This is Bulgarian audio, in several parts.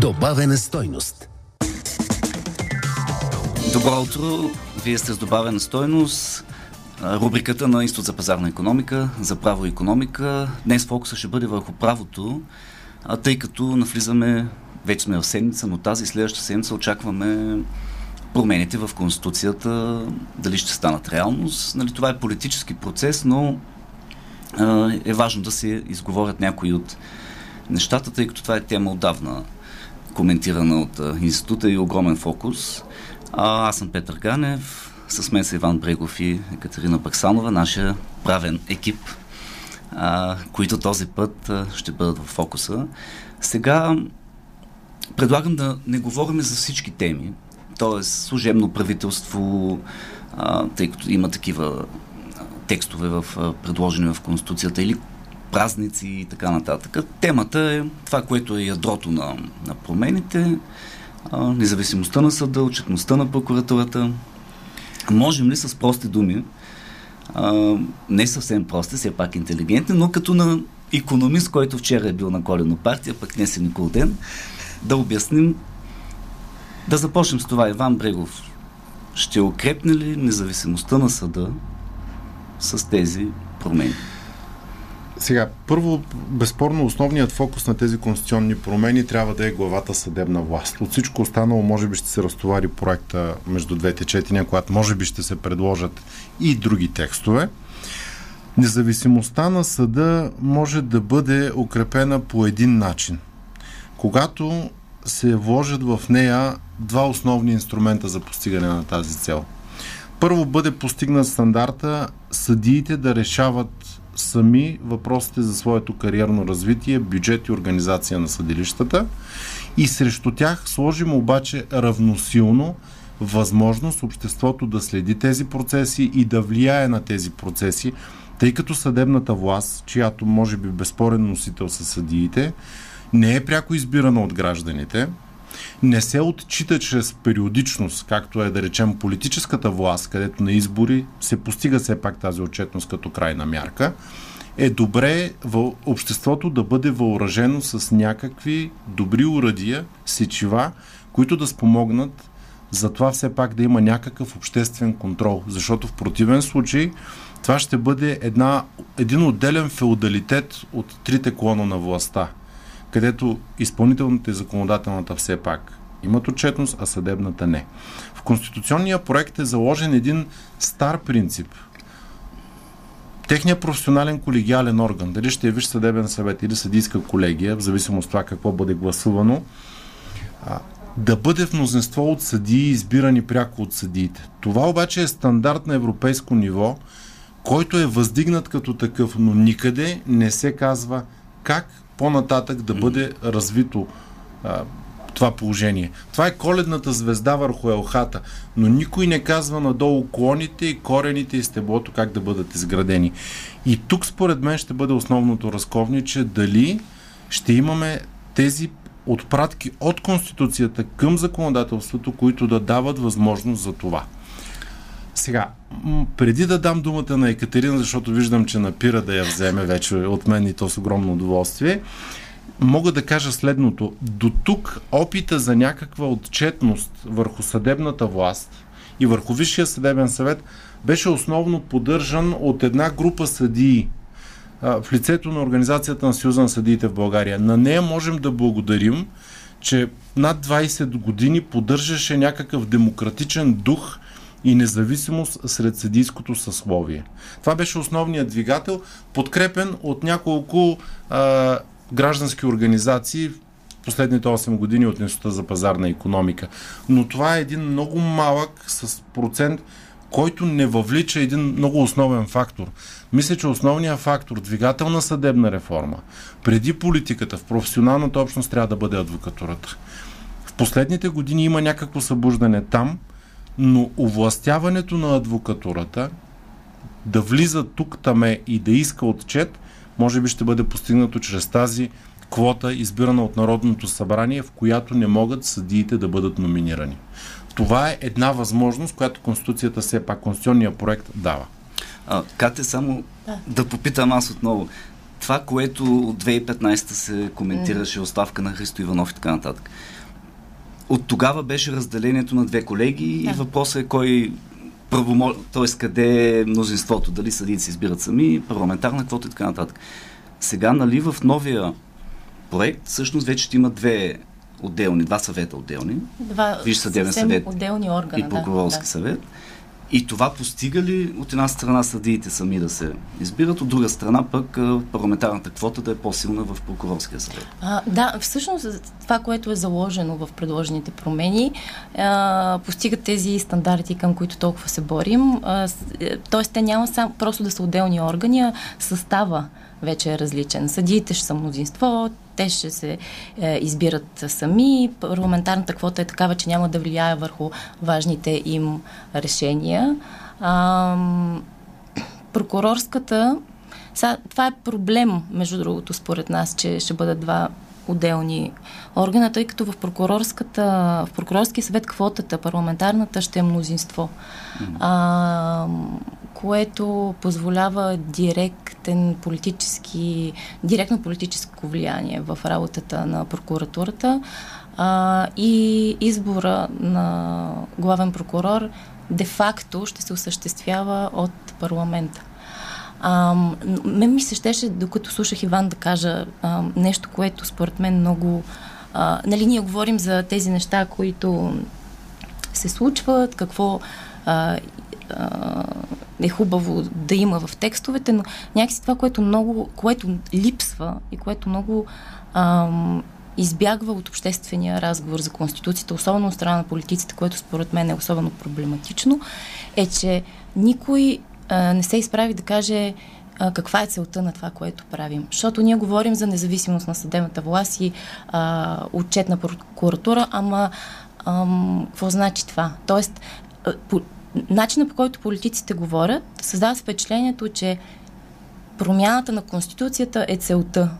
Добавена стойност. Добро утро! Вие сте с добавена стойност. Рубриката на Институт за пазарна економика, за право и економика. Днес фокуса ще бъде върху правото, тъй като навлизаме, вече сме в седмица, но тази следваща седмица очакваме промените в Конституцията, дали ще станат реалност. Нали, това е политически процес, но е важно да се изговорят някои от нещата, тъй като това е тема отдавна коментирана от института и огромен фокус. А, аз съм Петър Ганев, с мен са Иван Брегов и Екатерина Баксанова, нашия правен екип, а, които този път а, ще бъдат в фокуса. Сега предлагам да не говорим за всички теми, т.е. служебно правителство, а, тъй като има такива текстове в, предложени в Конституцията или празници и така нататък. Темата е това, което е ядрото на, на промените, а, независимостта на съда, отчетността на прокуратурата. Можем ли с прости думи, а, не съвсем прости, все пак интелигентни, но като на економист, който вчера е бил на колено партия, пък днес е Никол Ден, да обясним, да започнем с това. Иван Брегов ще укрепне ли независимостта на съда с тези промени? Сега, първо, безспорно, основният фокус на тези конституционни промени трябва да е главата съдебна власт. От всичко останало, може би ще се разтовари проекта между двете четения, когато може би ще се предложат и други текстове. Независимостта на съда може да бъде укрепена по един начин. Когато се вложат в нея два основни инструмента за постигане на тази цел. Първо бъде постигнат стандарта съдиите да решават сами въпросите за своето кариерно развитие, бюджет и организация на съдилищата. И срещу тях сложим обаче равносилно възможност обществото да следи тези процеси и да влияе на тези процеси, тъй като съдебната власт, чиято може би безспорен носител са съдиите, не е пряко избирана от гражданите, не се отчита чрез периодичност, както е да речем политическата власт, където на избори се постига все пак тази отчетност като крайна мярка, е добре в обществото да бъде въоръжено с някакви добри урадия, сечива, които да спомогнат за това все пак да има някакъв обществен контрол. Защото в противен случай това ще бъде една, един отделен феодалитет от трите клона на властта където изпълнителната и законодателната все пак имат отчетност, а съдебната не. В Конституционния проект е заложен един стар принцип. Техният професионален колегиален орган, дали ще е Виж съдебен съвет или съдийска колегия, в зависимост от това какво бъде гласувано, да бъде в мнозинство от съдии, избирани пряко от съдиите. Това обаче е стандарт на европейско ниво, който е въздигнат като такъв, но никъде не се казва как по-нататък да бъде развито а, това положение. Това е коледната звезда върху елхата, но никой не казва надолу клоните и корените и стеблото как да бъдат изградени. И тук според мен ще бъде основното разковниче дали ще имаме тези отпратки от Конституцията към законодателството, които да дават възможност за това. Сега, преди да дам думата на Екатерина, защото виждам, че напира да я вземе вече от мен и то с огромно удоволствие, мога да кажа следното. До тук опита за някаква отчетност върху съдебната власт и върху Висшия съдебен съвет беше основно поддържан от една група съдии в лицето на Организацията на Съюза на съдиите в България. На нея можем да благодарим, че над 20 години поддържаше някакъв демократичен дух и независимост сред съдийското съсловие. Това беше основният двигател, подкрепен от няколко а, граждански организации в последните 8 години от Института за пазарна економика. Но това е един много малък с процент, който не въвлича един много основен фактор. Мисля, че основният фактор, двигател на съдебна реформа, преди политиката в професионалната общност трябва да бъде адвокатурата. В последните години има някакво събуждане там, но овластяването на адвокатурата да влиза тук таме и да иска отчет, може би ще бъде постигнато чрез тази квота, избирана от Народното събрание, в която не могат съдиите да бъдат номинирани. Това е една възможност, която Конституцията все пак, конституционния проект дава. А, Кате, само да. да попитам аз отново. това, което от 2015 се коментираше оставка на Христо Иванов и така нататък. От тогава беше разделението на две колеги да. и въпросът е кой правомо... т.е. къде е мнозинството, дали съдите се избират сами, парламентарна квота и така нататък. Сега, нали, в новия проект, всъщност вече има две отделни, два съвета отделни. Два Виж съдебен съвет отделни органа, и прокурорски да, съвет. И това постига ли от една страна съдиите сами да се избират, от друга страна пък парламентарната квота да е по-силна в прокурорския съвет? А, да, всъщност това, което е заложено в предложените промени, а, постигат тези стандарти, към които толкова се борим. Е, тоест, те няма само просто да са отделни органи, а състава вече е различен. Съдиите ще са мнозинство, те ще се е, избират сами. Парламентарната квота е такава, че няма да влияе върху важните им решения. А, прокурорската. Са, това е проблем, между другото, според нас, че ще бъдат два отделни органа, тъй като в, прокурорската, в прокурорския съвет квотата, парламентарната, ще е мнозинство. Mm-hmm. А, което позволява директен политически, директно политическо влияние в работата на прокуратурата а, и избора на главен прокурор де-факто ще се осъществява от парламента. А, мен ми се щеше, докато слушах Иван да кажа а, нещо, което според мен много... А, нали, ние говорим за тези неща, които се случват, какво а, а, е хубаво да има в текстовете, но някакси това, което много, което липсва и което много ам, избягва от обществения разговор за Конституцията, особено от страна на политиците, което според мен е особено проблематично, е, че никой а, не се изправи да каже а, каква е целта на това, което правим. Защото ние говорим за независимост на съдебната власт и а, отчет на прокуратура, ама ам, какво значи това? Тоест, начина по който политиците говорят, създава впечатлението, че промяната на Конституцията е целта.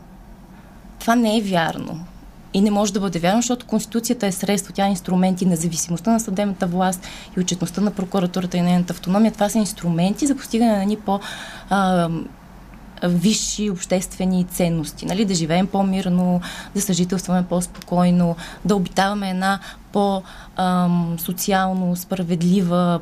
Това не е вярно. И не може да бъде вярно, защото Конституцията е средство, тя е инструменти, независимостта на съдебната власт и отчетността на прокуратурата и нейната автономия. Това са инструменти за постигане на ни по а, висши обществени ценности. Нали? Да живеем по-мирно, да съжителстваме по-спокойно, да обитаваме една по-социално справедлива,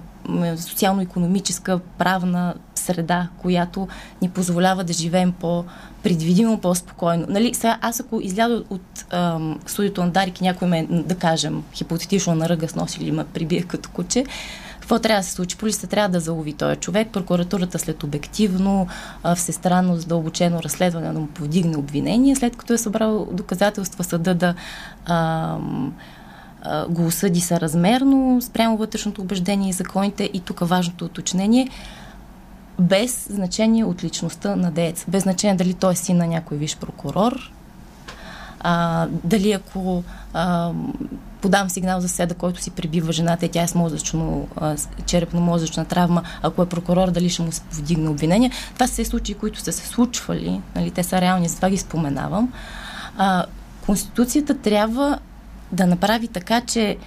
социално-економическа правна среда, която ни позволява да живеем по-предвидимо, по-спокойно. Нали, сега аз ако изляза от ам, студиото на Дарик и някой ме, да кажем, хипотетично на ръга с нос или ме прибие като куче, какво трябва да се случи? Полицията трябва да залови този човек, прокуратурата след обективно, всестранно, задълбочено разследване да му повдигне обвинение, след като е събрал доказателства съда да ам, го осъди съразмерно спрямо вътрешното убеждение и законите. И тук важното уточнение без значение от личността на деец. Без значение дали той е син на някой виш прокурор, а, дали ако а, подам сигнал за седа, който си прибива жената и тя е с мозъчно, черепно-мозъчна травма, ако е прокурор, дали ще му се повдигне обвинение. Това са случаи, които са се случвали, нали, те са реални, затова ги споменавам. А, Конституцията трябва да направи така, че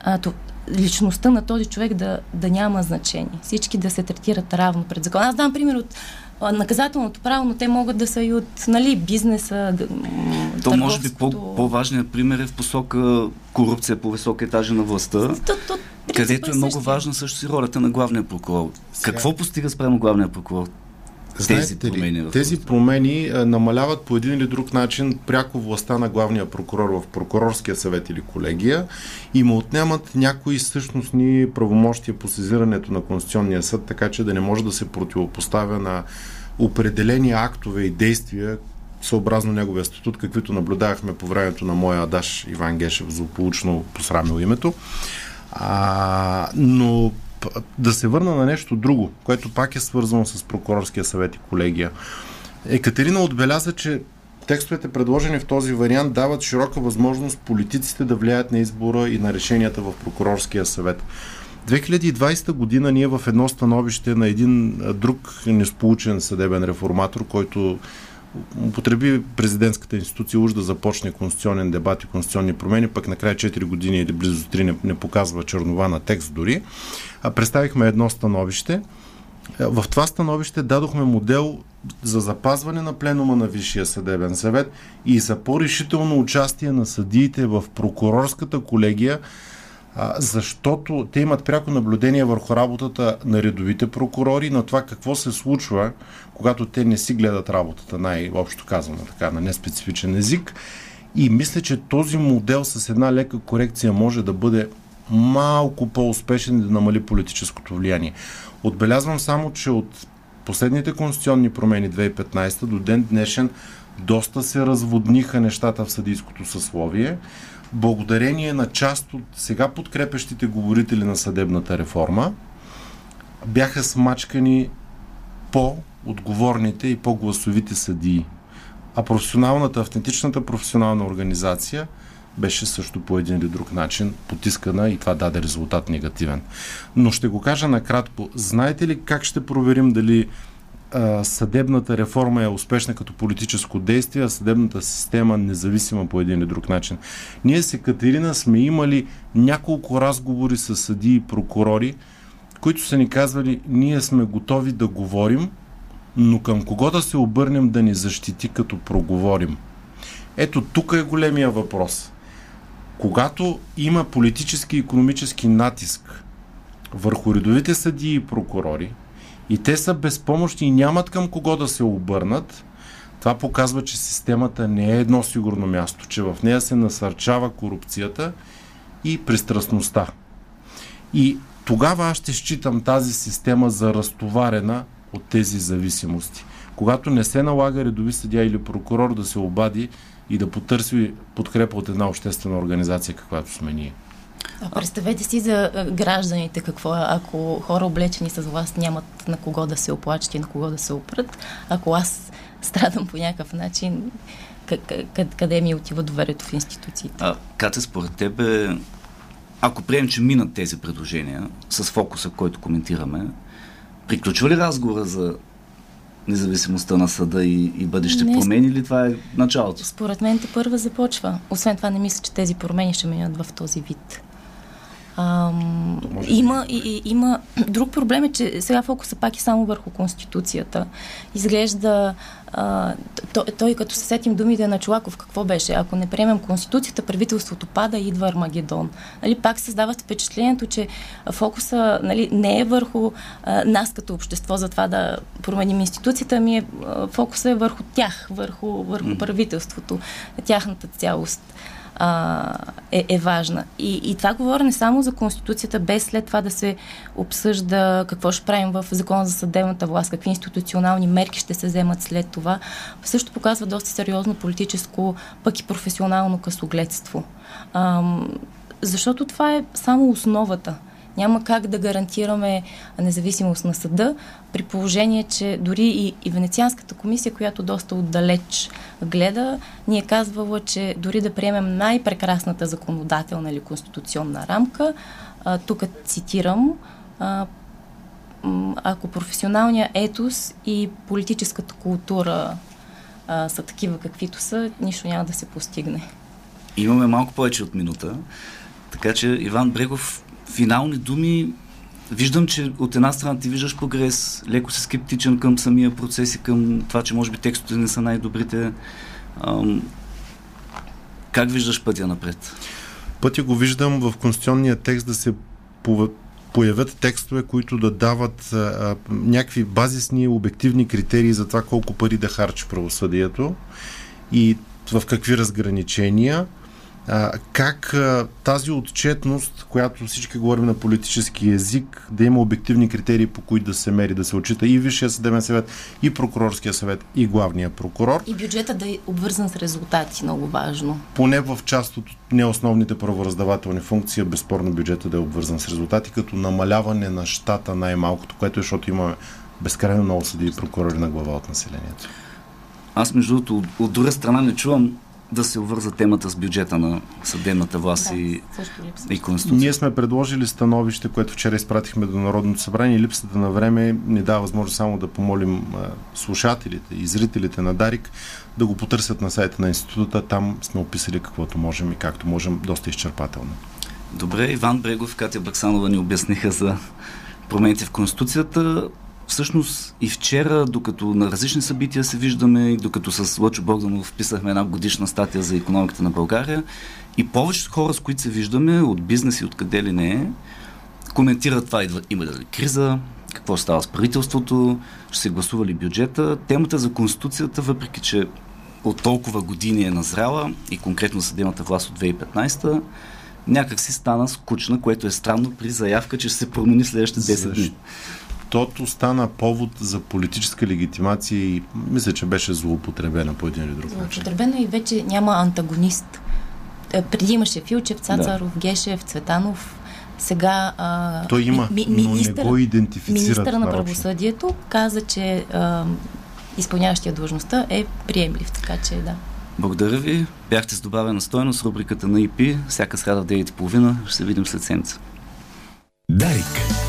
а, то, личността на този човек да, да няма значение. Всички да се третират равно пред закона. Аз дам пример от наказателното право, но те могат да са и от нали, бизнеса. То може би по, по-важният пример е в посока корупция по висока етажа на властта, то, то, където е много важна също си ролята на главния прокурор. Сега... Какво постига спрямо главния прокурор? Знаете тези промени, ли, тези промени а, намаляват по един или друг начин пряко властта на главния прокурор в прокурорския съвет или колегия и му отнемат някои същностни правомощия по сезирането на Конституционния съд, така че да не може да се противопоставя на определени актове и действия, съобразно неговия статут, каквито наблюдавахме по времето на моя Адаш Иван Гешев, злополучно посрамил името. А, но да се върна на нещо друго, което пак е свързано с прокурорския съвет и колегия. Екатерина отбеляза, че текстовете, предложени в този вариант, дават широка възможност политиците да влияят на избора и на решенията в прокурорския съвет. 2020 година ние в едно становище на един друг несполучен съдебен реформатор, който употреби президентската институция уж да започне конституционен дебат и конституционни промени, пък накрая 4 години или близо 3 не, не показва чернова на текст дори. А представихме едно становище. В това становище дадохме модел за запазване на пленума на Висшия съдебен съвет и за по-решително участие на съдиите в прокурорската колегия, защото те имат пряко наблюдение върху работата на редовите прокурори, на това какво се случва, когато те не си гледат работата, най-общо казано така, на неспецифичен език. И мисля, че този модел с една лека корекция може да бъде малко по-успешен и да намали политическото влияние. Отбелязвам само, че от последните конституционни промени 2015 до ден днешен доста се разводниха нещата в съдийското съсловие благодарение на част от сега подкрепещите говорители на съдебната реформа, бяха смачкани по-отговорните и по-гласовите съдии. А професионалната, автентичната професионална организация беше също по един или друг начин потискана и това даде резултат негативен. Но ще го кажа накратко. Знаете ли как ще проверим дали съдебната реформа е успешна като политическо действие, а съдебната система независима по един или друг начин. Ние с Екатерина сме имали няколко разговори с съди и прокурори, които са ни казвали, ние сме готови да говорим, но към кого да се обърнем да ни защити като проговорим. Ето тук е големия въпрос. Когато има политически и економически натиск върху редовите съдии и прокурори, и те са безпомощни и нямат към кого да се обърнат, това показва, че системата не е едно сигурно място, че в нея се насърчава корупцията и пристрастността. И тогава аз ще считам тази система за разтоварена от тези зависимости. Когато не се налага редови съдя или прокурор да се обади и да потърси подкрепа от една обществена организация, каквато сме ние. А представете си за гражданите какво е, ако хора облечени с власт нямат на кого да се оплачат и на кого да се опрат. Ако аз страдам по някакъв начин, къде ми отива доверието в институциите? А, Катя, според тебе, ако приемем, че минат тези предложения с фокуса, който коментираме, приключва ли разговора за независимостта на съда и, и бъдеще не, промени ли това е началото? Според мен те първа започва. Освен това не мисля, че тези промени ще минат в този вид. Ам, има, и, има друг проблем е, че сега фокуса пак е само върху Конституцията. Изглежда а, той, той, като се сетим думите на Чулаков, какво беше? Ако не приемем Конституцията, правителството пада и идва Армагедон. Нали, пак създава впечатлението, че фокуса нали, не е върху а, нас като общество за това да променим институцията, ами е, фокуса е върху тях, върху, върху правителството, тяхната цялост а, е, е важна. И, и това говоря не само за Конституцията, без след това да се обсъжда какво ще правим в Закона за съдебната власт, какви институционални мерки ще се вземат след това, също показва доста сериозно политическо, пък и професионално късогледство. А, защото това е само основата. Няма как да гарантираме независимост на съда, при положение, че дори и, и Венецианската комисия, която доста отдалеч гледа, ни е казвала, че дори да приемем най-прекрасната законодателна или конституционна рамка, а, тук цитирам, а, ако професионалният етос и политическата култура а, са такива каквито са, нищо няма да се постигне. Имаме малко повече от минута, така че Иван Брегов финални думи. Виждам, че от една страна ти виждаш прогрес, леко си скептичен към самия процес и към това, че може би текстовете не са най-добрите. Ам, как виждаш пътя напред? Пътя го виждам в конституционния текст да се появят текстове, които да дават а, някакви базисни, обективни критерии за това колко пари да харчи правосъдието и в какви разграничения а, как а, тази отчетност, която всички говорим на политически язик, да има обективни критерии, по които да се мери, да се отчита и Висшия съдебен съвет, и прокурорския съвет, и главния прокурор. И бюджета да е обвързан с резултати, много важно. Поне в част от неосновните правораздавателни функции, безспорно бюджета да е обвързан с резултати, като намаляване на щата най-малкото, което е, защото имаме безкрайно много съди и прокурори на глава от населението. Аз, между другото, от, от друга страна не чувам да се обвърза темата с бюджета на съдебната власт да, и, и Конституция. Ние сме предложили становище, което вчера изпратихме до Народното събрание и липсата на време ни дава възможност само да помолим слушателите и зрителите на Дарик да го потърсят на сайта на института. Там сме описали каквото можем и както можем доста изчерпателно. Добре, Иван Брегов, Катя Баксанова ни обясниха за промените в Конституцията. Всъщност и вчера, докато на различни събития се виждаме, докато с Лъчо Богданов писахме една годишна статия за економиката на България, и повечето хора, с които се виждаме, от бизнес и откъде ли не е, коментират това, идва, има ли криза, какво става с правителството, ще се гласува ли бюджета. Темата за Конституцията, въпреки че от толкова години е назряла и конкретно съдебната власт от 2015 някак си стана скучна, което е странно при заявка, че ще се промени следващите 10 дни. Тото стана повод за политическа легитимация и мисля, че беше злоупотребена по един или друг начин. Злоупотребена и вече няма антагонист. Е, преди имаше Филчев, Цацаров, да. Гешев, Цветанов, сега а, Той има, ми, ми, министър, но не го идентифицират Министъра на правосъдието каза, че а, изпълняващия длъжността е приемлив, така че да. Благодаря ви. Бяхте с добавена стойност рубриката на ИП. Всяка сряда в 9.30. Ще се видим след седмица. Дарик.